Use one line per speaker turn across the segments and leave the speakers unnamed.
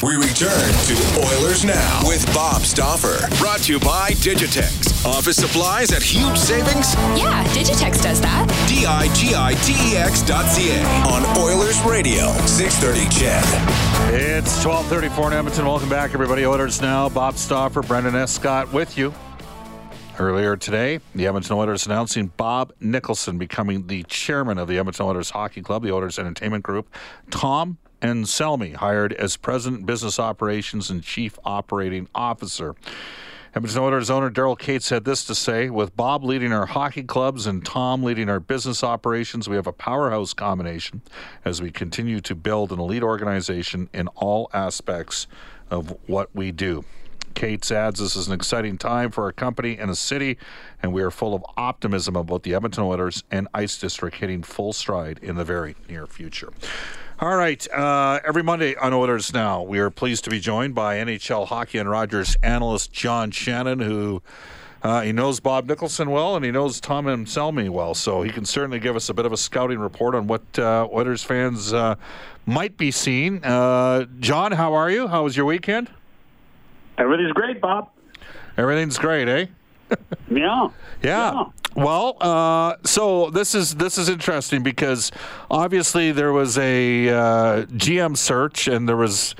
We return to Oilers Now with Bob Stauffer. Brought to you by Digitex. Office supplies at huge savings?
Yeah, Digitex does that.
D I G I T E X dot C A on Oilers Radio, 630 CHED.
It's 1234 in Edmonton. Welcome back, everybody. Oilers Now. Bob Stauffer, Brendan S. Scott with you. Earlier today, the Edmonton Oilers announcing Bob Nicholson becoming the chairman of the Edmonton Oilers Hockey Club, the Oilers Entertainment Group. Tom Anselmi hired as President Business Operations and Chief Operating Officer. Edmonton Oilers owner Daryl Katz had this to say With Bob leading our hockey clubs and Tom leading our business operations, we have a powerhouse combination as we continue to build an elite organization in all aspects of what we do. Katz adds this is an exciting time for our company and a city, and we are full of optimism about the Edmonton Oilers and Ice District hitting full stride in the very near future. All right. Uh, every Monday on Oilers Now, we are pleased to be joined by NHL Hockey and Rogers analyst John Shannon, who uh, he knows Bob Nicholson well and he knows Tom Anselmi well, so he can certainly give us a bit of a scouting report on what uh, Oilers fans uh, might be seeing. Uh, John, how are you? How was your weekend?
Everything's great, Bob.
Everything's great, eh?
Yeah.
Yeah. Well, uh, so this is this is interesting because obviously there was a uh, GM search and there was.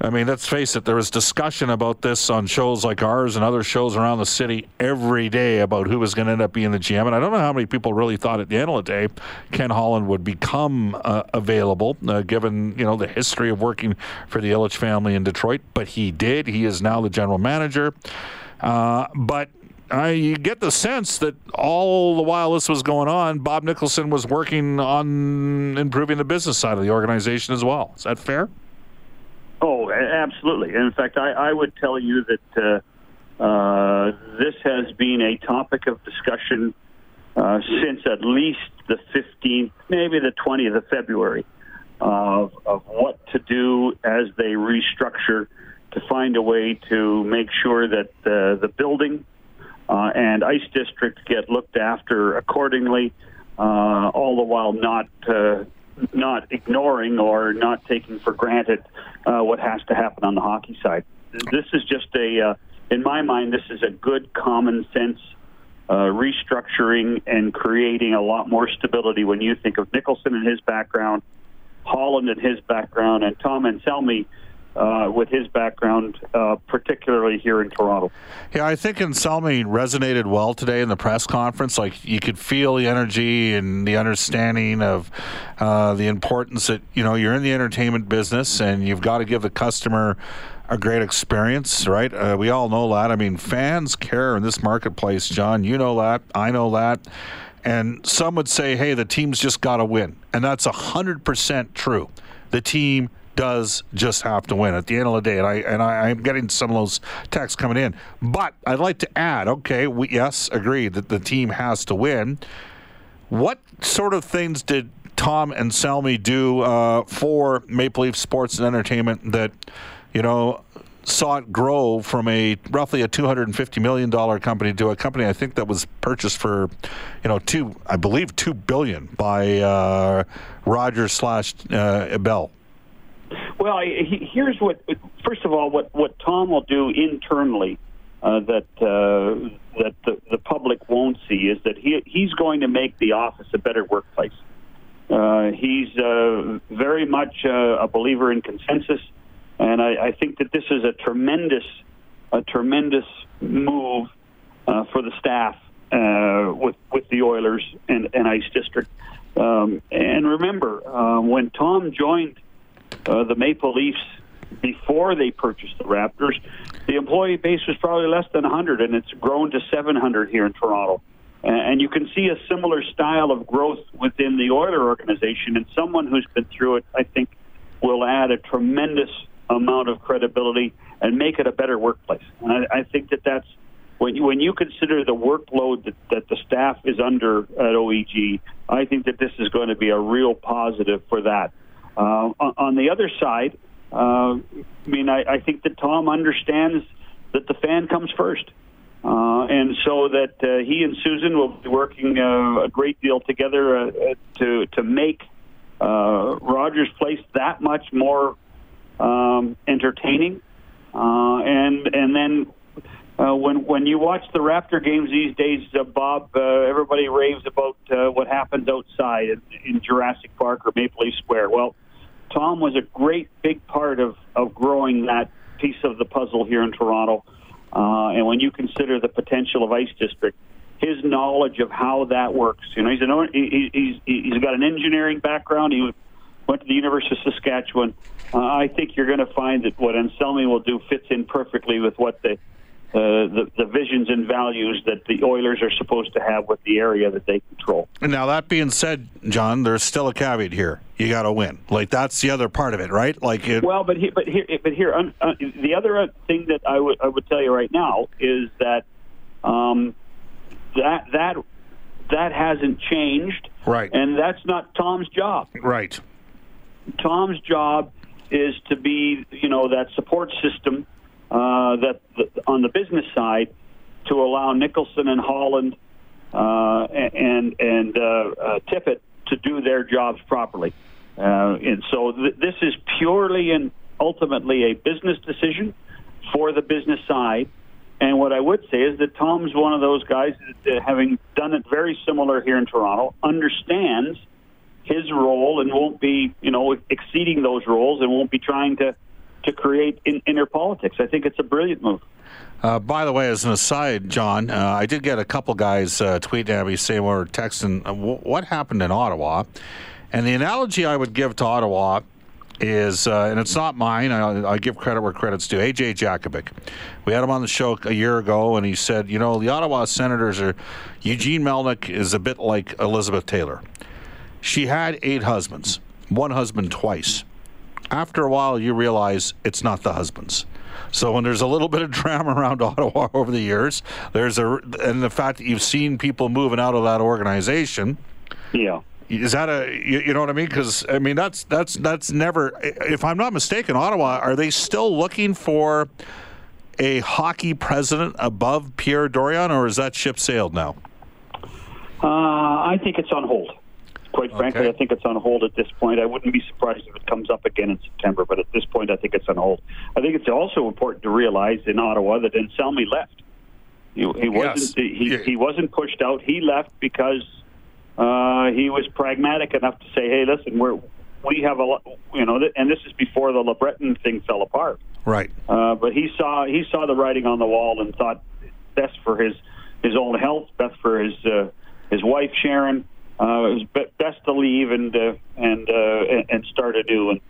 I mean, let's face it, there was discussion about this on shows like ours and other shows around the city every day about who was going to end up being the GM. And I don't know how many people really thought at the end of the day Ken Holland would become uh, available, uh, given, you know, the history of working for the Ilitch family in Detroit. But he did. He is now the general manager. Uh, but I, you get the sense that all the while this was going on, Bob Nicholson was working on improving the business side of the organization as well. Is that fair?
Oh, absolutely. In fact, I, I would tell you that uh, uh, this has been a topic of discussion uh, since at least the 15th, maybe the 20th of February, of, of what to do as they restructure to find a way to make sure that uh, the building uh, and Ice districts get looked after accordingly, uh, all the while not uh, not ignoring or not taking for granted uh, what has to happen on the hockey side. This is just a, uh, in my mind, this is a good common sense uh, restructuring and creating a lot more stability when you think of Nicholson and his background, Holland and his background, and Tom Anselmi uh, with his background, uh, particularly here in Toronto.
Yeah, I think Anselmi resonated well today in the press conference. Like you could feel the energy and the understanding of uh, the importance that you know you're in the entertainment business and you've got to give the customer a great experience, right? Uh, we all know that. I mean, fans care in this marketplace, John. You know that. I know that. And some would say, hey, the team's just got to win. And that's 100% true. The team does just have to win at the end of the day. And I and I, I'm getting some of those texts coming in. But I'd like to add, okay, we yes, agree that the team has to win. What sort of things did Tom Anselmi do uh, for Maple Leaf Sports and Entertainment that, you know, saw it grow from a roughly a $250 million company to a company I think that was purchased for, you know, two, I believe, 2 billion by uh, Rogers slash uh, Bell.
Well, he, here's what. First of all, what what Tom will do internally uh, that uh, that the, the public won't see is that he he's going to make the office a better workplace. Uh, he's uh, very much uh, a believer in consensus, and I, I think that this is a tremendous a tremendous move uh, for the staff uh, with with the Oilers and, and Ice District. Um, and remember, uh, when Tom joined uh, the Maple Leafs before they purchased the Raptors, the employee base was probably less than 100, and it's grown to 700 here in Toronto. And- you can see a similar style of growth within the Oiler organization, and someone who's been through it, I think, will add a tremendous amount of credibility and make it a better workplace. And I, I think that that's when you, when you consider the workload that, that the staff is under at OEG, I think that this is going to be a real positive for that. Uh, on, the other side, uh, I mean, I, I think that Tom understands that the fan comes first. Uh, and so that uh, he and Susan will be working uh, a great deal together uh, to to make uh, Rogers Place that much more um, entertaining. Uh, and and then uh, when when you watch the Raptor games these days, uh, Bob, uh, everybody raves about uh, what happens outside in, in Jurassic Park or Maple Leaf Square. Well, Tom was a great big part of of growing that piece of the puzzle here in Toronto. Uh, and when you consider the potential of Ice District, his knowledge of how that works, you know, he's an he, he's he's got an engineering background. He went to the University of Saskatchewan. Uh, I think you're going to find that what Anselmi will do fits in perfectly with what the uh, the, the visions and values that the Oilers are supposed to have with the area that they control.
And now that being said, John, there's still a caveat here. You got to win. Like that's the other part of it, right? Like it,
well, but here, but here, but here, uh, uh, the other thing that I would I would tell you right now is that um, that that that hasn't changed,
right?
And that's not Tom's job,
right?
Tom's job is to be, you know, that support system uh, that on the business side to allow Nicholson and Holland uh, and and uh, uh, Tippett to do their jobs properly. Uh, and so th- this is purely and ultimately a business decision for the business side. And what I would say is that Tom's one of those guys that, having done it very similar here in Toronto, understands his role and won't be, you know, exceeding those roles and won't be trying to to create in, inner politics. I think it's a brilliant move.
Uh, by the way, as an aside, John, uh, I did get a couple guys uh, tweeting at me saying or texting, uh, what happened in Ottawa? And the analogy I would give to Ottawa is, uh, and it's not mine, I, I, give credit where credit's due, AJ Jakubec. We had him on the show a year ago, and he said, you know, the Ottawa Senators are, Eugene Melnyk is a bit like Elizabeth Taylor. She had eight husbands, one husband twice after a while, you realize it's not the husband's. So when there's a little bit of drama around Ottawa over the years, there's a and the fact that you've seen people moving out of that organization.
Yeah.
Is that a you, you know what I mean? Because I mean that's that's that's never. If I'm not mistaken, Ottawa are they still looking for a hockey president above Pierre Dorion, or is that ship sailed now?
Uh, I think it's on hold. Quite frankly, okay. I think it's on hold at this point. I wouldn't be surprised if it comes up again in September, but at this point, I think it's on hold. I think it's also important to realize in Ottawa that Anselmi left. He, he wasn't yes. he, he wasn't pushed out. He left because uh, he was pragmatic enough to say, "Hey, listen, we're we have a lot, you know," and this is before the LeBreton thing fell apart.
Right.
Uh, but he saw he saw the writing on the wall and thought best for his his own health, best for his uh, his wife Sharon uh, it was best to leave and uh, and uh, and start anew. And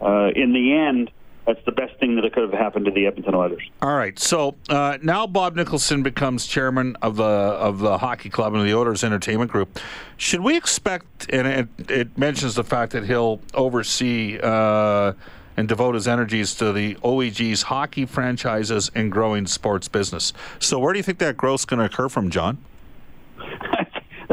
uh, in the end, that's the best thing that could have happened to the Edmonton Oilers.
All right, so uh, now Bob Nicholson becomes chairman of the of the hockey club and the Oilers Entertainment Group. Should we expect? And it, it mentions the fact that he'll oversee. Uh, and devote his energies to the OEG's hockey franchises and growing sports business. So, where do you think that growth is going to occur from, John?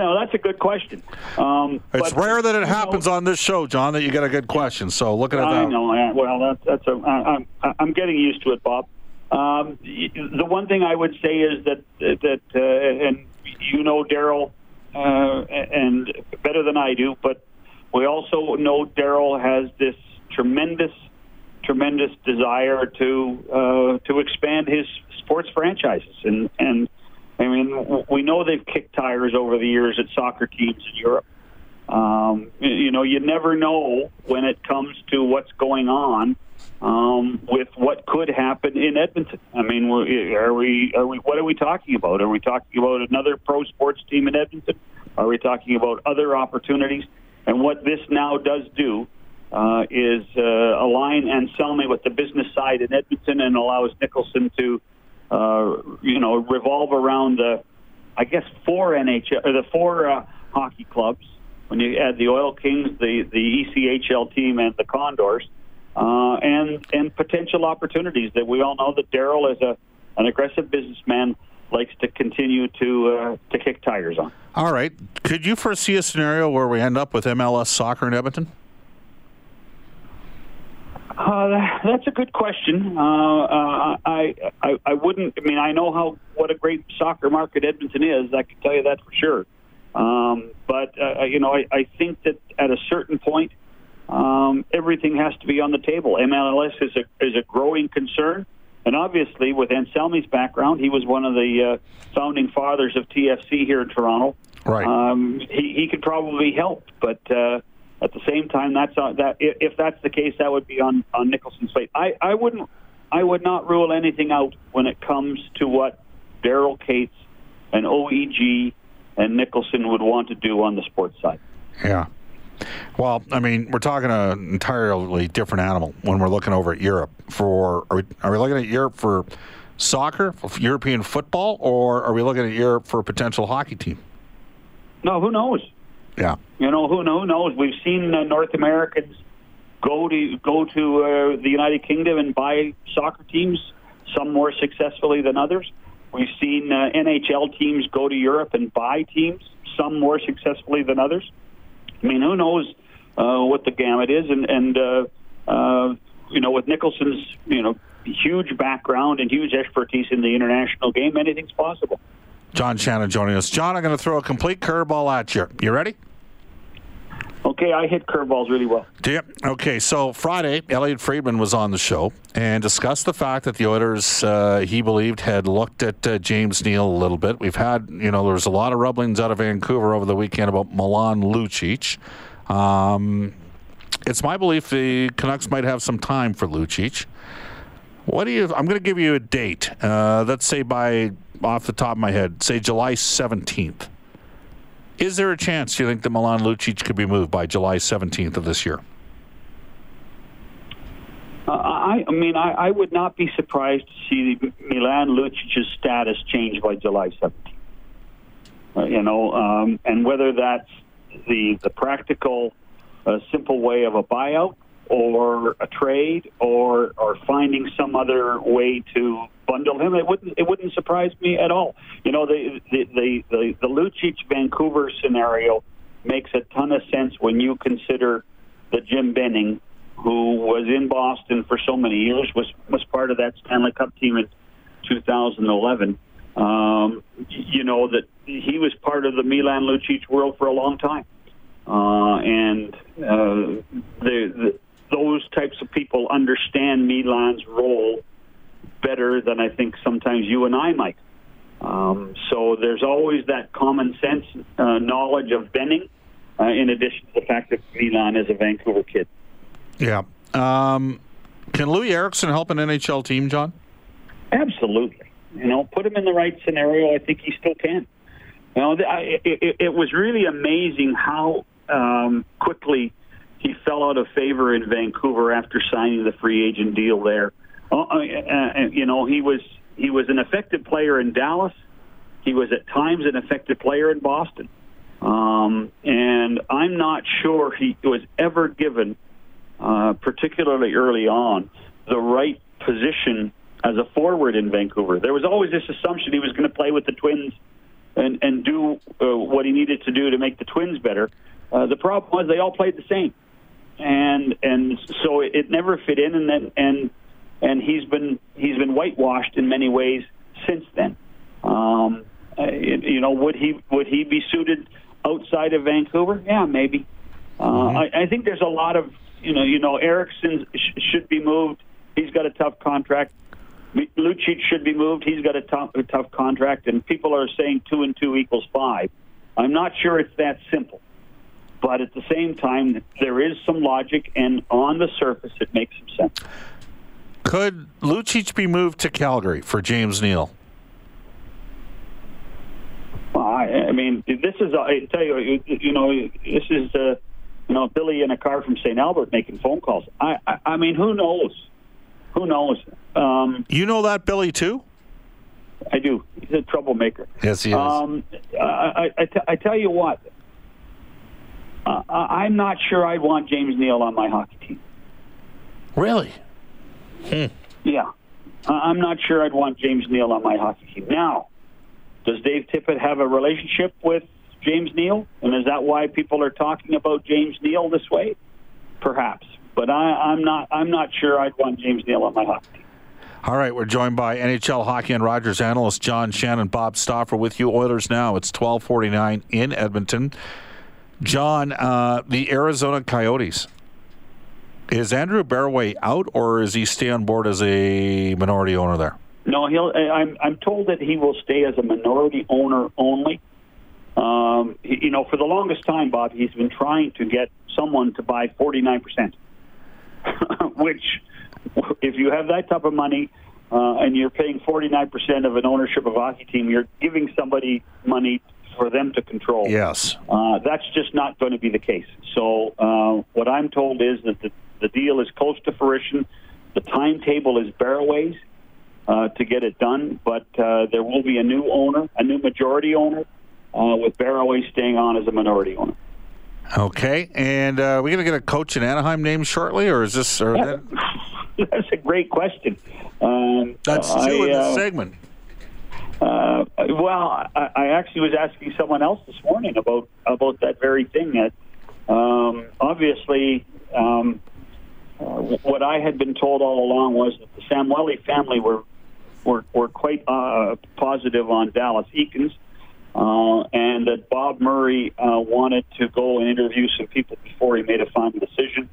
No, that's a good question. Um,
it's
but,
rare that it happens know, on this show, John, that you get a good question. So looking at
I
that.
know. Well, that's that's a. I'm I'm getting used to it, Bob. Um, the one thing I would say is that that uh, and you know Daryl uh, and better than I do, but we also know Daryl has this tremendous, tremendous desire to uh, to expand his sports franchises and and I mean, we know they've kicked tires over the years at soccer teams in Europe. Um, you know, you never know when it comes to what's going on um, with what could happen in Edmonton. I mean, are we are we what are we talking about? Are we talking about another pro sports team in Edmonton? Are we talking about other opportunities? And what this now does do uh, is uh, align Anselmi with the business side in Edmonton and allows Nicholson to uh, you know, revolve around the, I guess, four NHL or the four uh, hockey clubs. When you add the Oil Kings, the the ECHL team, and the Condors, uh, and and potential opportunities that we all know that Daryl is a an aggressive businessman likes to continue to uh, to kick tires on.
All right, could you foresee a scenario where we end up with MLS soccer in Edmonton?
Uh, that's a good question. Uh, uh, I, I I wouldn't. I mean, I know how what a great soccer market Edmonton is. I can tell you that for sure. Um, but uh, you know, I, I think that at a certain point, um, everything has to be on the table. MLS is a is a growing concern, and obviously, with Anselmi's background, he was one of the uh, founding fathers of TFC here in Toronto.
Right.
Um, he he could probably help, but. Uh, at the same time, that's on, that if that's the case, that would be on on Nicholson's plate. I I wouldn't I would not rule anything out when it comes to what Daryl Katz and OEG and Nicholson would want to do on the sports side.
Yeah. Well, I mean, we're talking an entirely different animal when we're looking over at Europe. For are we, are we looking at Europe for soccer, for European football, or are we looking at Europe for a potential hockey team?
No, who knows?
Yeah.
You know, who, who knows? We've seen uh, North Americans go to go to uh, the United Kingdom and buy soccer teams, some more successfully than others. We've seen uh, NHL teams go to Europe and buy teams, some more successfully than others. I mean, who knows uh, what the gamut is? And, and uh, uh, you know, with Nicholson's you know huge background and huge expertise in the international game, anything's possible.
John Shannon joining us. John, I'm going to throw a complete curveball at you. You ready?
Okay, I hit curveballs really well.
You? Okay, so Friday, Elliotte Friedman was on the show and discussed the fact that the Oilers, uh, he believed, had looked at uh, James Neal a little bit. We've had, you know, there was a lot of rumblings out of Vancouver over the weekend about Milan Lucic. Um, it's my belief the Canucks might have some time for Lucic. What do you? I'm going to give you a date. Uh, let's say by off the top of my head, say July 17th. Is there a chance you think that Milan Lucic could be moved by July 17th of this year?
Uh, I, I mean, I, I would not be surprised to see Milan Lucic's status change by July 17th. Uh, you know, um, and whether that's the the practical, uh, simple way of a buyout, or a trade, or or finding some other way to bundle him, it wouldn't it wouldn't surprise me at all. You know, the the the the, the Lucic Vancouver scenario makes a ton of sense when you consider the Jim Benning, who was in Boston for so many years, was was part of that Stanley Cup team in 2011. Um, you know that he was part of the Milan Lucic world for a long time, uh, and uh, the, the those types of people understand Milan's role better than I think sometimes you and I might. Um, so there's always that common sense uh, knowledge of Benning, uh, in addition to the fact that Milan is a Vancouver kid.
Yeah. Um, can Loui Eriksson help an NHL team, John?
Absolutely. You know, put him in the right scenario. I think he still can. You know, I, it, it was really amazing how um, quickly he fell out of favor in Vancouver after signing the free agent deal there. Uh, uh, you know, he was he was an effective player in Dallas. He was at times an effective player in Boston. Um, and I'm not sure he was ever given, uh, particularly early on, the right position as a forward in Vancouver. There was always this assumption he was going to play with the Twins and, and do uh, what he needed to do to make the Twins better. Uh, the problem was they all played the same, and and so it, it never fit in, and then and and he's been he's been whitewashed in many ways since then. Um, uh, you know, would he would he be suited outside of Vancouver? Yeah, maybe. Uh, mm-hmm. I, I think there's a lot of you know you know Eriksson sh- should be moved. He's got a tough contract. Lucic should be moved. He's got a tough, a tough contract, and people are saying two and two equals five. I'm not sure it's that simple, but at the same time, there is some logic, and on the surface, it makes some sense.
Could Lucic be moved to Calgary for James Neal?
Well, I, I mean, this is, I tell you, you know, this is, uh, you know, Billy in a car from St. Albert making phone calls. I, I, I mean, who knows? Who knows? Um,
you know that Billy too?
I do. He's a troublemaker.
Yes, he is. Um,
I, I, t- I tell you what, uh, I'm not sure I'd want James Neal on my hockey team.
Really?
Hmm. Yeah. I'm not sure I'd want James Neal on my hockey team. Now, does Dave Tippett have a relationship with James Neal? And is that why people are talking about James Neal this way? Perhaps. but I, I'm not. I'm not sure I'd want James Neal on my hockey team.
All right, we're joined by NHL hockey and Rogers analyst John Shannon, Bob Stauffer with you. Oilers now. It's 12:49 in Edmonton. John, uh, the Arizona Coyotes. Is Andrew Barroway out, or is he stay on board as a minority owner there?
No, he'll. I'm. I'm told that he will stay as a minority owner only. Um, you know, for the longest time, Bob, he's been trying to get someone to buy 49 percent, which, if you have that type of money uh, and you're paying 49 percent of an ownership of a hockey team, you're giving somebody money for them to control.
Yes.
Uh, that's just not going to be the case. So uh, what I'm told is that the, the deal is close to fruition. The timetable is Barroway's uh, to get it done, but uh, there will be a new owner, a new majority owner, uh, with Barroway staying on as a minority owner.
Okay, and uh, are we going to get a coach in Anaheim named shortly, or is this? Or that,
That's a great question. Um,
that's
I,
two in this
uh,
segment.
Uh, well, I, I actually was asking someone else this morning about about that very thing. That um, obviously, um, uh, what I had been told all along was that the Samueli family were were, were quite uh, positive on Dallas Eakins, uh, and that Bob Murray uh, wanted to go and interview some people before he made a final decision.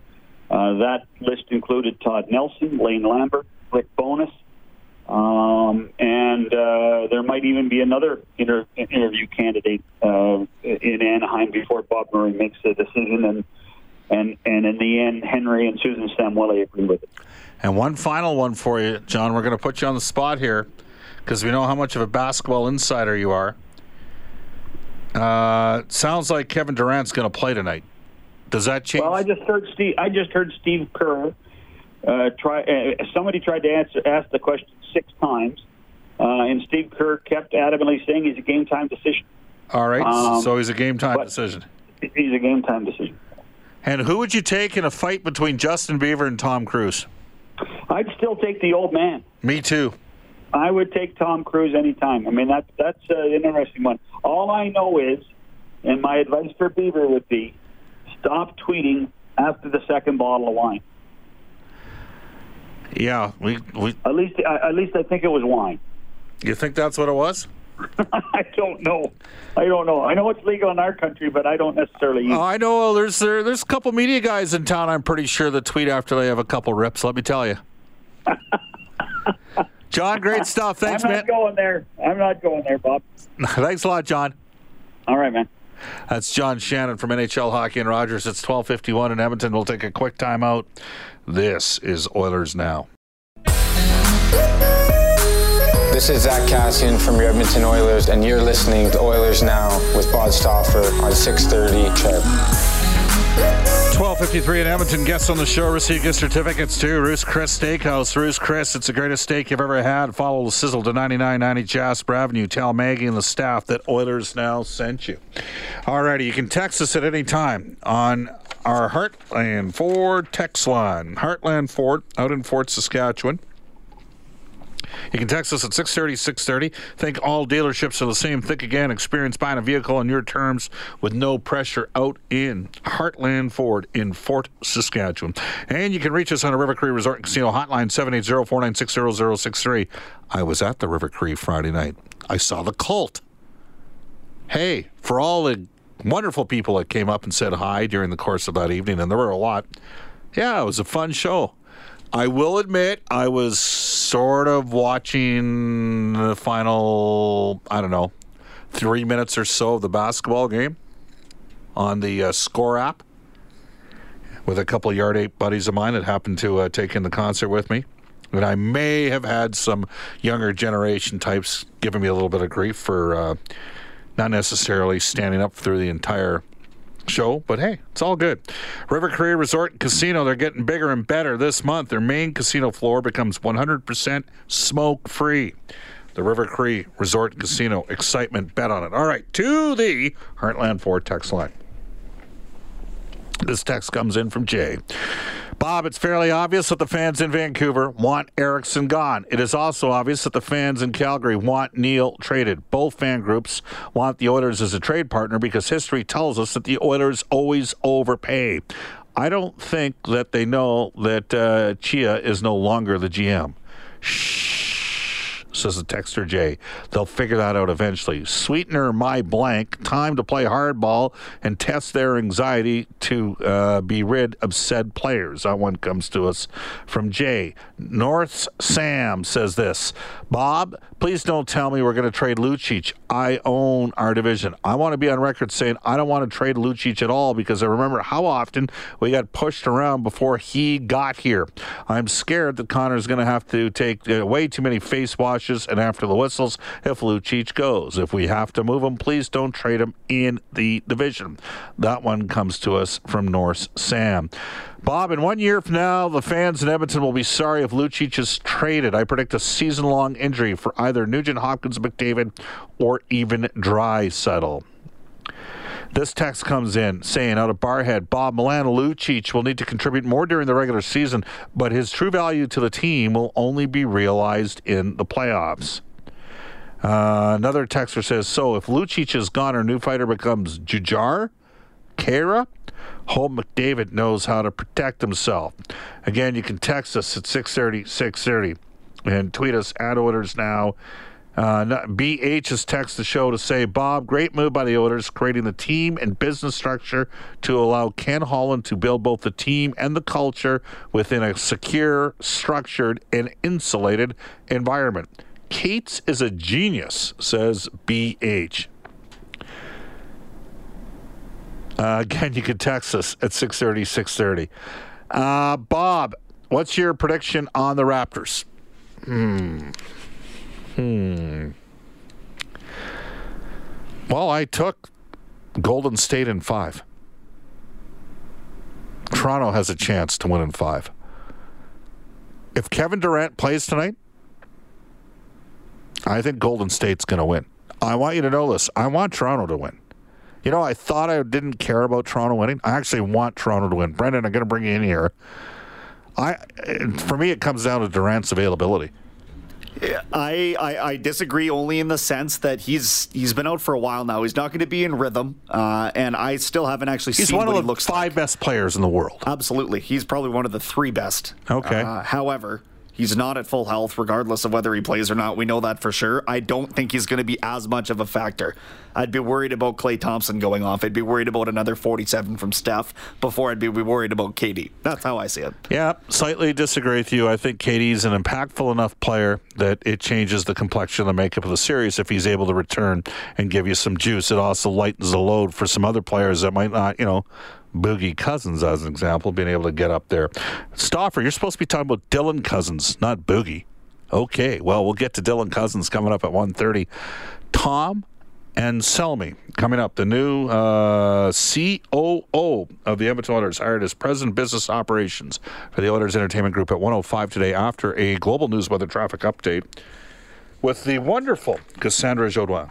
Uh, that list included Todd Nelson, Lane Lambert, Rick Bowness. Um, and uh, there might even be another inter- interview candidate uh, in Anaheim before Bob Murray makes the decision. And and and in the end, Henry and Susan Samueli agree with it.
And one final one for you, John. We're going to put you on the spot here because we know how much of a basketball insider you are. Uh, sounds like Kevin Durant's going to play tonight. Does that change?
Well, I just heard Steve. I just heard Steve Kerr uh, try. Uh, somebody tried to answer ask the question six times, uh, and Steve Kerr kept adamantly saying he's a game time decision.
All right,
um,
so he's a game time decision.
He's a game time decision.
And who would you take in a fight between Justin Bieber and Tom Cruise?
I'd still take the old man.
Me too.
I would take Tom Cruise anytime. I mean, that's that's an interesting one. All I know is, and my advice for Bieber would be, stop tweeting after the second bottle of wine.
Yeah, we, we.
At least, at least I think it was wine.
You think that's what it was?
I don't know. I don't know. I know it's legal in our country, but I don't necessarily.
Oh, I know. There's there, there's a couple media guys in town. I'm pretty sure that tweet after they have a couple rips. Let me tell you. John, great stuff. Thanks, man.
I'm
man.
not going there. I'm not going there, Bob.
Thanks a lot, John.
All right, man.
That's John Shannon from NHL Hockey and Rogers. It's 12:51 in Edmonton. We'll take a quick timeout. This is Oilers now.
This is Zack Kassian from your Edmonton Oilers, and you're listening to Oilers Now with Bob Stauffer on 630 CHED.
1253 in Edmonton. Guests on the show receive gift certificates to Ruth's Chris Steakhouse. Ruth's Chris, it's the greatest steak you've ever had. Follow the sizzle to 9990 Jasper Avenue. Tell Maggie and the staff that Oilers now sent you. All righty, you can text us at any time on our Heartland Ford text line. Heartland Ford out in Fort Saskatchewan. You can text us at 630 630. Think all dealerships are the same. Think again. Experience buying a vehicle on your terms with no pressure out in Heartland Ford in Fort Saskatchewan. And you can reach us on a River Cree Resort and Casino hotline 780 496 0063. I was at the River Cree Friday night. I saw the cult. Hey, for all the wonderful people that came up and said hi during the course of that evening, and there were a lot. Yeah, it was a fun show. I will admit, I was sort of watching the final, I don't know, three minutes or so of the basketball game on the uh, Score app with a couple Yard 8 buddies of mine that happened to uh, take in the concert with me. And I may have had some younger generation types giving me a little bit of grief for uh, not necessarily standing up through the entire show, but hey, it's all good. River Cree Resort and Casino, they're getting bigger and better this month. Their main casino floor becomes 100% smoke free. The River Cree Resort and Casino, excitement, bet on it. All right, to the Heartland Ford text line. This text comes in from Jay. Bob, it's fairly obvious that the fans in Vancouver want Eriksson gone. It is also obvious that the fans in Calgary want Neal traded. Both fan groups want the Oilers as a trade partner because history tells us that the Oilers always overpay. I don't think that they know that uh, Chia is no longer the GM. Shh says the texter Jay. They'll figure that out eventually. Sweetener, my blank. Time to play hardball and test their anxiety to uh, be rid of said players. That one comes to us from Jay. North's Sam says this Bob, please don't tell me we're going to trade Lucic. I own our division. I want to be on record saying I don't want to trade Lucic at all because I remember how often we got pushed around before he got here. I'm scared that Connor's going to have to take uh, way too many face and after the whistles if Lucic goes. If we have to move him, please don't trade him in the division. That one comes to us from Norse Sam. Bob, in one year from now, the fans in Edmonton will be sorry if Lucic is traded. I predict a season long injury for either Nugent Hopkins McDavid or even Draisaitl. This text comes in saying out of Barrhead, Bob Milan Lucic will need to contribute more during the regular season, but his true value to the team will only be realized in the playoffs. Uh, another texter says, so if Lucic is gone, our new fighter becomes Jujhar, Khaira. Hope McDavid knows how to protect himself. Again, you can text us at 630, 630 and tweet us at Oilers Now uh, BH has texted the show to say, Bob, great move by the Oilers, creating the team and business structure to allow Ken Holland to build both the team and the culture within a secure, structured, and insulated environment. Cates is a genius, says BH. Uh, again, you can text us at 630, 630. Uh, Bob, what's your prediction on the Raptors? Hmm. Hmm. Well, I took Golden State in five. Toronto has a chance to win in five. If Kevin Durant plays tonight, I think Golden State's going to win. I want you to know this. I want Toronto to win. You know, I thought I didn't care about Toronto winning. I actually want Toronto to win. Brendan, I'm going to bring you in here. I, for me, it comes down to Durant's availability.
I, I, I disagree only in the sense that he's he's been out for a while now. He's not going to be in rhythm, uh, and I still haven't actually
he's
seen
one
what
of
the
the five
like.
best players in the world.
Absolutely, he's probably one of the three best.
Okay.
Uh, however, He's not at full health, regardless of whether he plays or not. We know that for sure. I don't think he's going to be as much of a factor. I'd be worried about Klay Thompson going off. I'd be worried about another 47 from Steph before I'd be worried about KD. That's how I see it.
Yeah, slightly disagree with you. I think KD's an impactful enough player that it changes the complexion, the makeup of the series if he's able to return and give you some juice. It also lightens the load for some other players that might not, you know, Boogie Cousins as an example, being able to get up there. Stauffer, you're supposed to be talking about Dylan Cousins, not Boogie. Okay, well, we'll get to Dylan Cousins coming up at 1.30. Tom Anselmi coming up, the new uh, COO of the Edmonton Oilers, hired as President Business Operations for the Oilers Entertainment Group at 105 today after a global news weather traffic update with the wonderful Cassandra Jodoin.